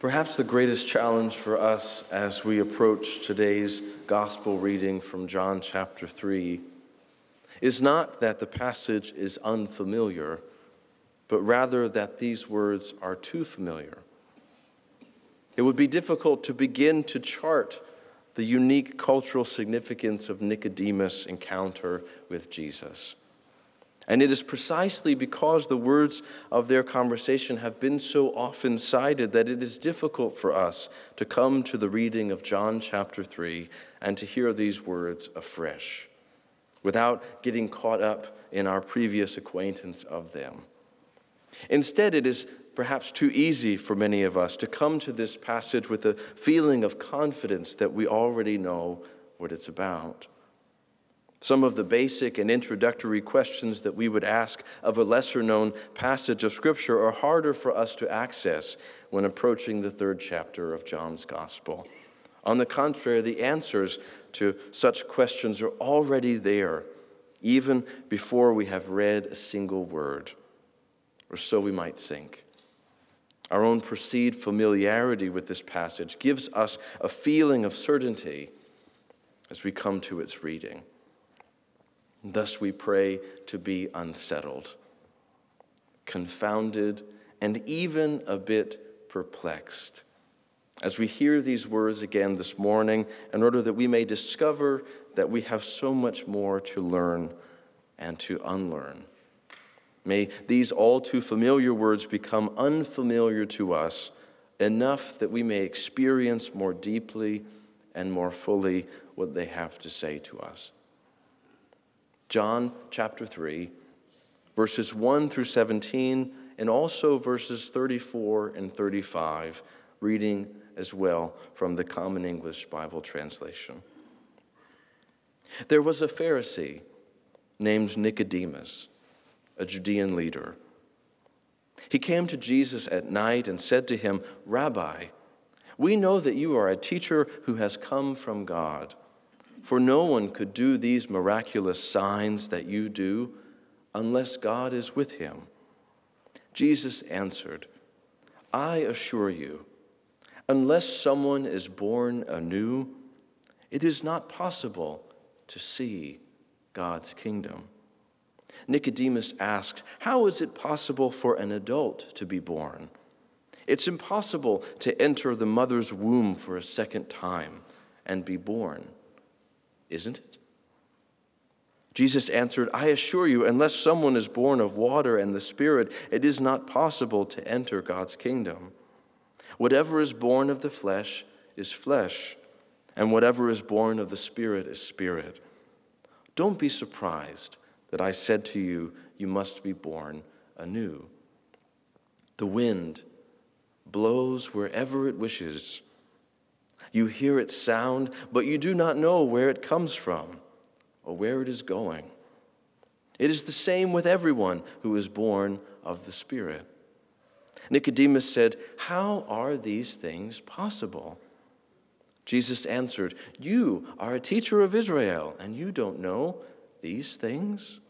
Perhaps the greatest challenge for us as we approach today's gospel reading from John chapter 3 is not that the passage is unfamiliar, but rather that these words are too familiar. It would be difficult to begin to chart the unique cultural significance of Nicodemus' encounter with Jesus. And it is precisely because the words of their conversation have been so often cited that it is difficult for us to come to the reading of John chapter 3 and to hear these words afresh without getting caught up in our previous acquaintance of them. Instead, it is perhaps too easy for many of us to come to this passage with a feeling of confidence that we already know what it's about. Some of the basic and introductory questions that we would ask of a lesser known passage of Scripture are harder for us to access when approaching the third chapter of John's Gospel. On the contrary, the answers to such questions are already there, even before we have read a single word, or so we might think. Our own perceived familiarity with this passage gives us a feeling of certainty as we come to its reading. Thus, we pray to be unsettled, confounded, and even a bit perplexed as we hear these words again this morning, in order that we may discover that we have so much more to learn and to unlearn. May these all too familiar words become unfamiliar to us enough that we may experience more deeply and more fully what they have to say to us. John chapter 3, verses 1 through 17, and also verses 34 and 35, reading as well from the Common English Bible translation. There was a Pharisee named Nicodemus, a Judean leader. He came to Jesus at night and said to him, Rabbi, we know that you are a teacher who has come from God. For no one could do these miraculous signs that you do unless God is with him. Jesus answered, I assure you, unless someone is born anew, it is not possible to see God's kingdom. Nicodemus asked, How is it possible for an adult to be born? It's impossible to enter the mother's womb for a second time and be born isn't it? Jesus answered, I assure you, unless someone is born of water and the Spirit, it is not possible to enter God's kingdom. Whatever is born of the flesh is flesh, and whatever is born of the Spirit is spirit. Don't be surprised that I said to you, You must be born anew. The wind blows wherever it wishes you hear its sound, but you do not know where it comes from or where it is going. It is the same with everyone who is born of the Spirit. Nicodemus said, How are these things possible? Jesus answered, You are a teacher of Israel, and you don't know these things?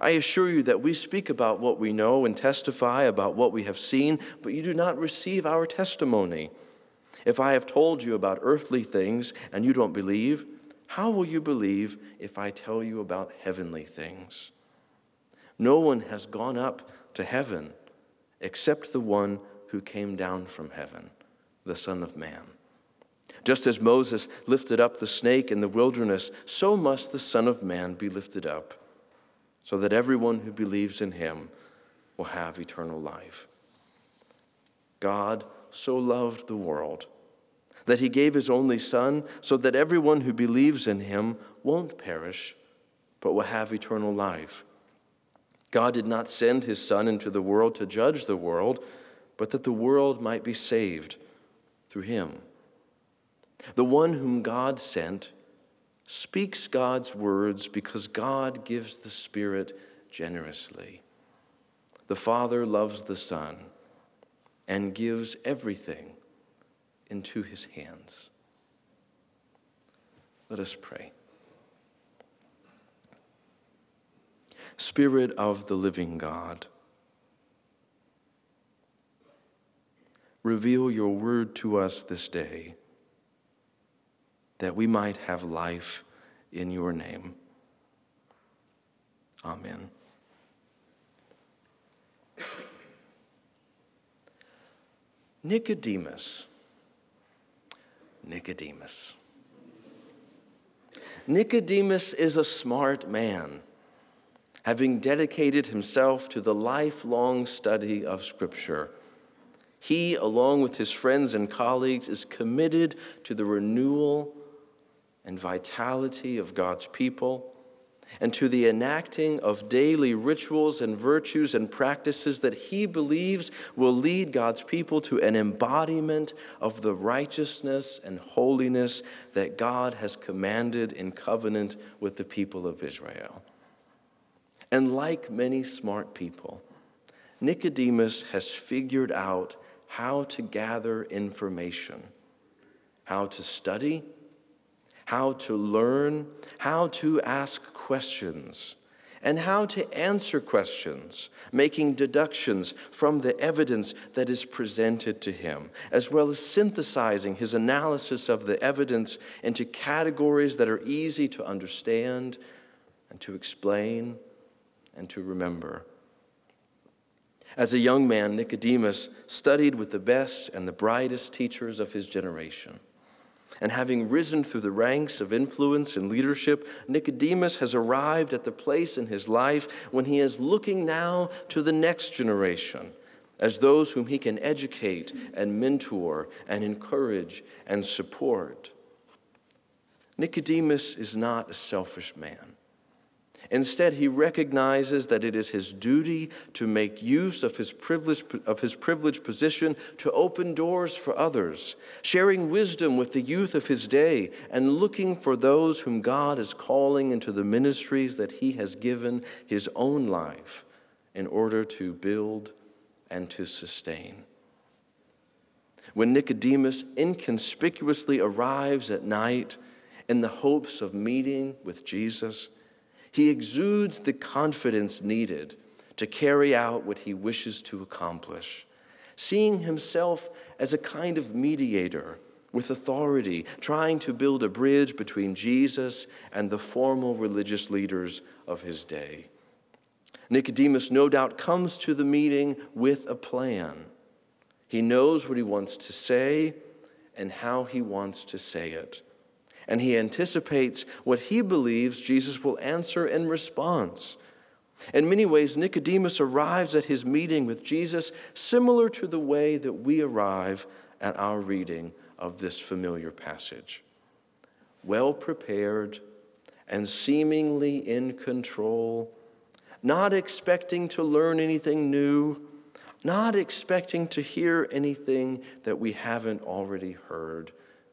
I assure you that we speak about what we know and testify about what we have seen, but you do not receive our testimony. If I have told you about earthly things and you don't believe, how will you believe if I tell you about heavenly things? No one has gone up to heaven except the one who came down from heaven, the Son of Man. Just as Moses lifted up the snake in the wilderness, so must the Son of Man be lifted up, so that everyone who believes in him will have eternal life. God so loved the world that he gave his only Son, so that everyone who believes in him won't perish, but will have eternal life. God did not send his Son into the world to judge the world, but that the world might be saved through him. The one whom God sent speaks God's words because God gives the Spirit generously. The Father loves the Son and gives everything into his hands. Let us pray. Spirit of the living God, reveal your word to us this day, that we might have life in your name. Amen. Nicodemus. Nicodemus. Nicodemus is a smart man, having dedicated himself to the lifelong study of Scripture. He, along with his friends and colleagues, is committed to the renewal and vitality of God's people and to the enacting of daily rituals and virtues and practices that he believes will lead God's people to an embodiment of the righteousness and holiness that God has commanded in covenant with the people of Israel. And like many smart people, Nicodemus has figured out how to gather information, how to study, how to learn, how to ask questions, and how to answer questions, making deductions from the evidence that is presented to him, as well as synthesizing his analysis of the evidence into categories that are easy to understand and to explain and to remember. As a young man, Nicodemus studied with the best and the brightest teachers of his generation. And having risen through the ranks of influence and leadership, Nicodemus has arrived at the place in his life when he is looking now to the next generation as those whom he can educate and mentor and encourage and support. Nicodemus is not a selfish man. Instead, he recognizes that it is his duty to make use of his, privileged, of his privileged position to open doors for others, sharing wisdom with the youth of his day, and looking for those whom God is calling into the ministries that he has given his own life in order to build and to sustain. When Nicodemus inconspicuously arrives at night in the hopes of meeting with Jesus, he exudes the confidence needed to carry out what he wishes to accomplish, seeing himself as a kind of mediator with authority, trying to build a bridge between Jesus and the formal religious leaders of his day. Nicodemus, no doubt, comes to the meeting with a plan. He knows what he wants to say and how he wants to say it and he anticipates what he believes Jesus will answer in response. In many ways, Nicodemus arrives at his meeting with Jesus similar to the way that we arrive at our reading of this familiar passage. Well prepared and seemingly in control, not expecting to learn anything new, not expecting to hear anything that we haven't already heard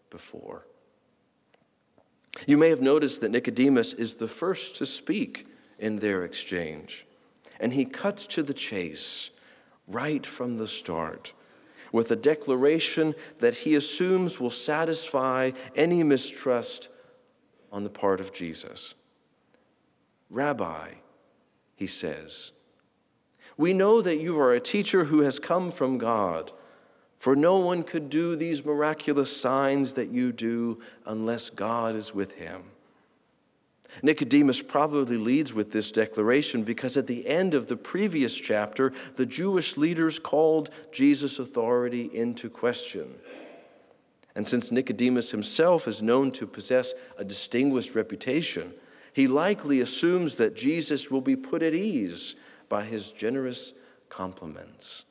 before. You may have noticed that Nicodemus is the first to speak in their exchange, and he cuts to the chase right from the start with a declaration that he assumes will satisfy any mistrust on the part of Jesus. Rabbi, he says, we know that you are a teacher who has come from God. For no one could do these miraculous signs that you do unless God is with him. Nicodemus probably leads with this declaration because at the end of the previous chapter, the Jewish leaders called Jesus' authority into question. And since Nicodemus himself is known to possess a distinguished reputation, he likely assumes that Jesus will be put at ease by his generous compliments.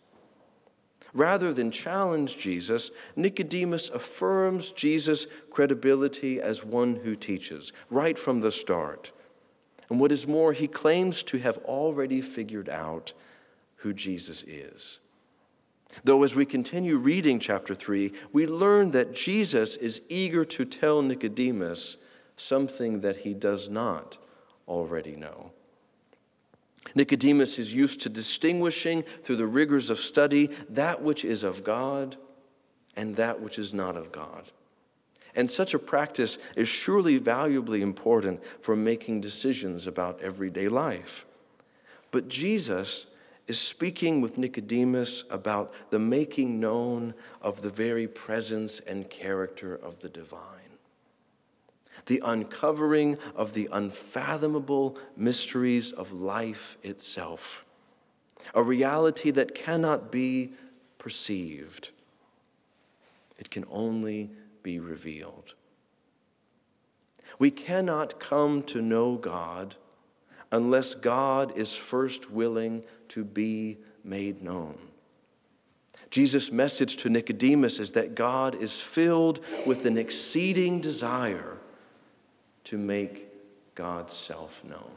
Rather than challenge Jesus, Nicodemus affirms Jesus' credibility as one who teaches right from the start. And what is more, he claims to have already figured out who Jesus is. Though, as we continue reading chapter 3, we learn that Jesus is eager to tell Nicodemus something that he does not already know. Nicodemus is used to distinguishing through the rigors of study that which is of God and that which is not of God. And such a practice is surely valuably important for making decisions about everyday life. But Jesus is speaking with Nicodemus about the making known of the very presence and character of the divine, the uncovering of the unfathomable mysteries of life itself, a reality that cannot be perceived. It can only be revealed. We cannot come to know God unless God is first willing to be made known. Jesus' message to Nicodemus is that God is filled with an exceeding desire to make God's self known.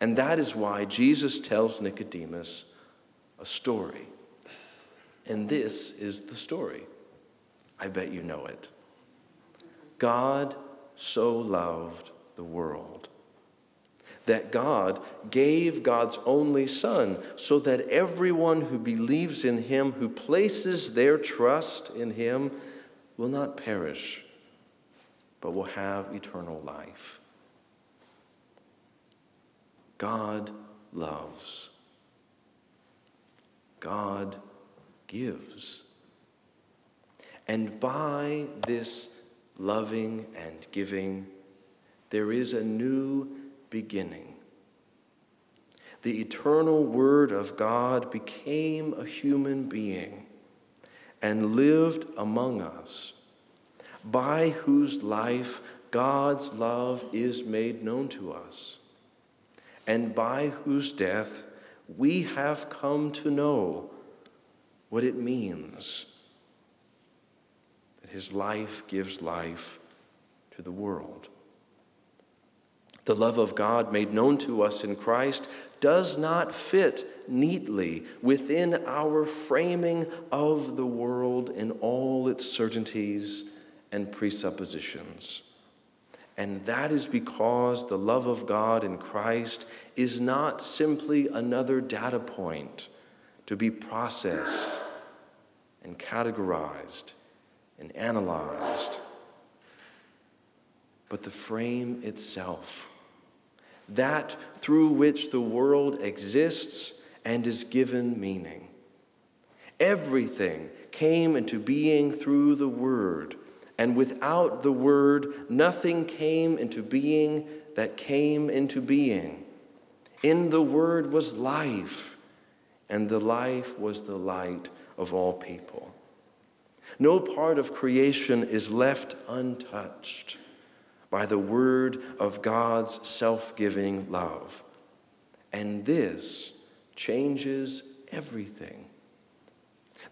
And that is why Jesus tells Nicodemus a story. And this is the story. I bet you know it. God so loved the world that God gave God's only Son so that everyone who believes in him, who places their trust in him, will not perish, but will have eternal life. God loves. God gives. And by this loving and giving, there is a new beginning. The eternal Word of God became a human being and lived among us, by whose life God's love is made known to us, and by whose death we have come to know what it means that his life gives life to the world. The love of God made known to us in Christ does not fit neatly within our framing of the world in all its certainties and presuppositions. And that is because the love of God in Christ is not simply another data point to be processed and categorized and analyzed, but the frame itself that through which the world exists and is given meaning. Everything came into being through the Word, and without the Word, nothing came into being that came into being. In the Word was life, and the life was the light of all people. No part of creation is left untouched by the word of God's self giving love. And this changes everything.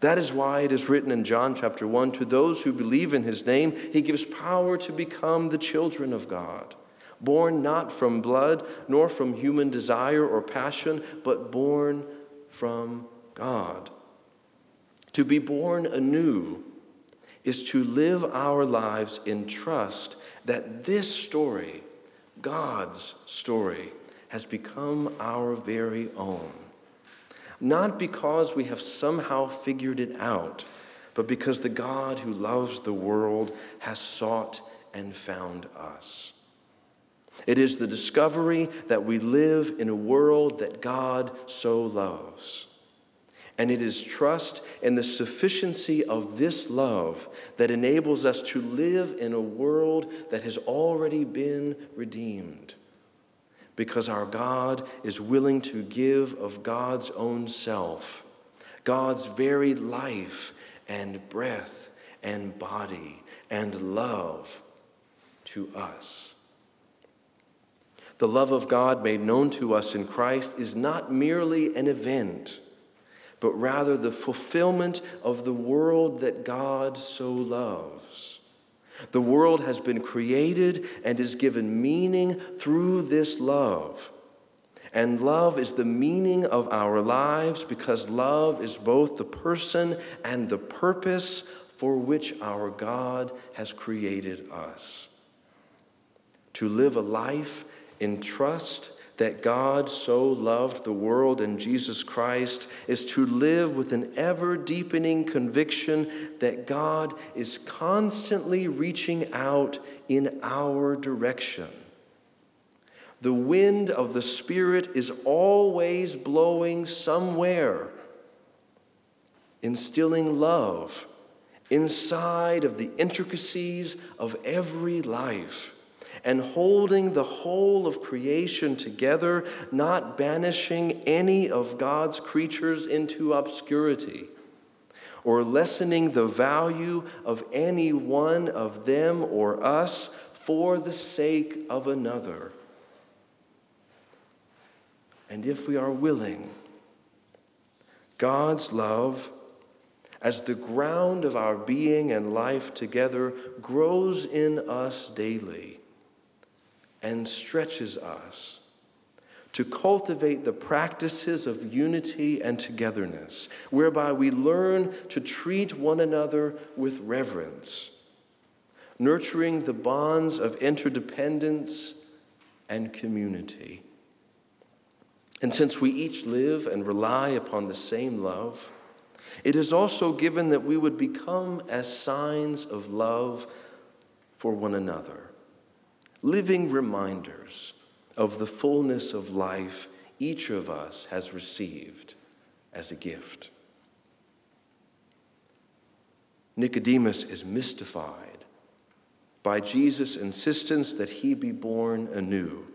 That is why it is written in John chapter 1 to those who believe in his name, he gives power to become the children of God, born not from blood, nor from human desire or passion, but born from God. To be born anew is to live our lives in trust that this story, God's story, has become our very own. Not because we have somehow figured it out, but because the God who loves the world has sought and found us. It is the discovery that we live in a world that God so loves. And it is trust in the sufficiency of this love that enables us to live in a world that has already been redeemed. Because our God is willing to give of God's own self, God's very life and breath and body and love to us. The love of God made known to us in Christ is not merely an event but rather the fulfillment of the world that God so loves. The world has been created and is given meaning through this love. And love is the meaning of our lives because love is both the person and the purpose for which our God has created us. To live a life in trust that God so loved the world and Jesus Christ is to live with an ever deepening conviction that God is constantly reaching out in our direction. The wind of the Spirit is always blowing somewhere, instilling love inside of the intricacies of every life and holding the whole of creation together, not banishing any of God's creatures into obscurity or lessening the value of any one of them or us for the sake of another. And if we are willing, God's love, as the ground of our being and life together, grows in us daily and stretches us to cultivate the practices of unity and togetherness, whereby we learn to treat one another with reverence, nurturing the bonds of interdependence and community. And since we each live and rely upon the same love, it is also given that we would become as signs of love for one another, living reminders of the fullness of life each of us has received as a gift. Nicodemus is mystified by Jesus' insistence that he be born anew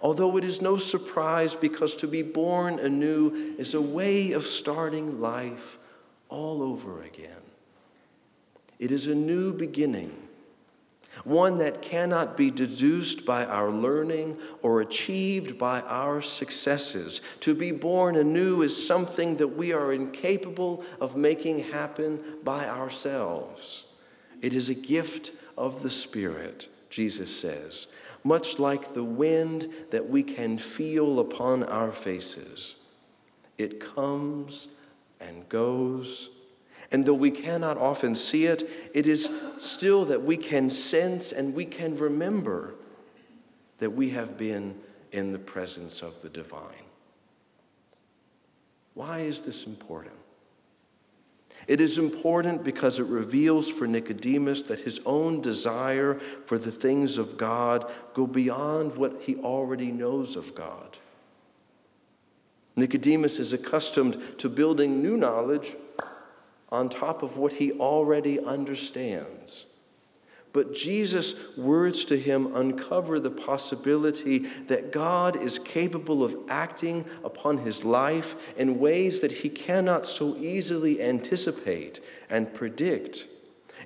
Although it is no surprise because to be born anew is a way of starting life all over again. It is a new beginning, one that cannot be deduced by our learning or achieved by our successes. To be born anew is something that we are incapable of making happen by ourselves. It is a gift of the Spirit, Jesus says much like the wind that we can feel upon our faces. It comes and goes. And though we cannot often see it, it is still that we can sense and we can remember that we have been in the presence of the divine. Why is this important? It is important because it reveals for Nicodemus that his own desire for the things of God go beyond what he already knows of God. Nicodemus is accustomed to building new knowledge on top of what he already understands. But Jesus' words to him uncover the possibility that God is capable of acting upon his life in ways that he cannot so easily anticipate and predict,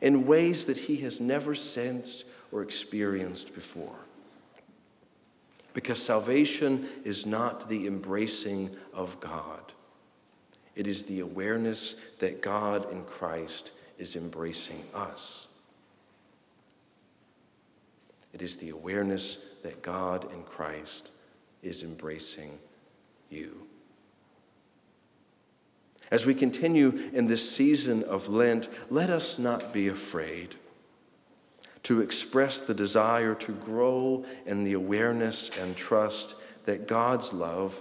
in ways that he has never sensed or experienced before. Because salvation is not the embracing of God, it is the awareness that God in Christ is embracing us. It is the awareness that God in Christ is embracing you. As we continue in this season of Lent, let us not be afraid to express the desire to grow in the awareness and trust that God's love,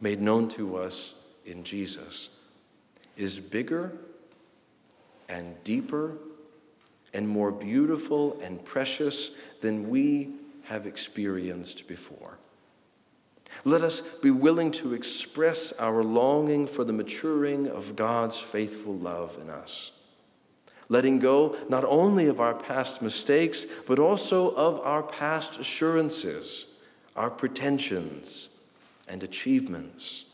made known to us in Jesus, is bigger and deeper and more beautiful and precious than we have experienced before. Let us be willing to express our longing for the maturing of God's faithful love in us, letting go not only of our past mistakes, but also of our past assurances, our pretensions, and achievements.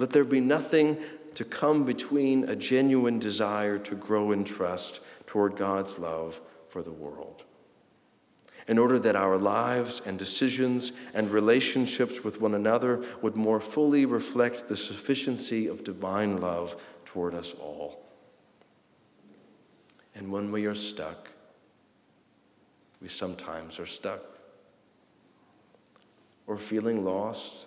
Let there be nothing to come between a genuine desire to grow in trust toward God's love for the world. In order that our lives and decisions and relationships with one another would more fully reflect the sufficiency of divine love toward us all. And when we are stuck, we sometimes are stuck or feeling lost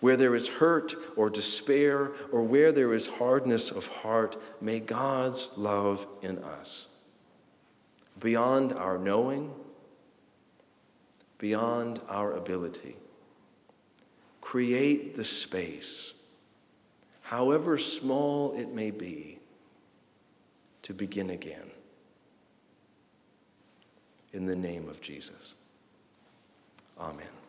where there is hurt or despair, or where there is hardness of heart, may God's love in us, beyond our knowing, beyond our ability, create the space, however small it may be, to begin again. In the name of Jesus. Amen.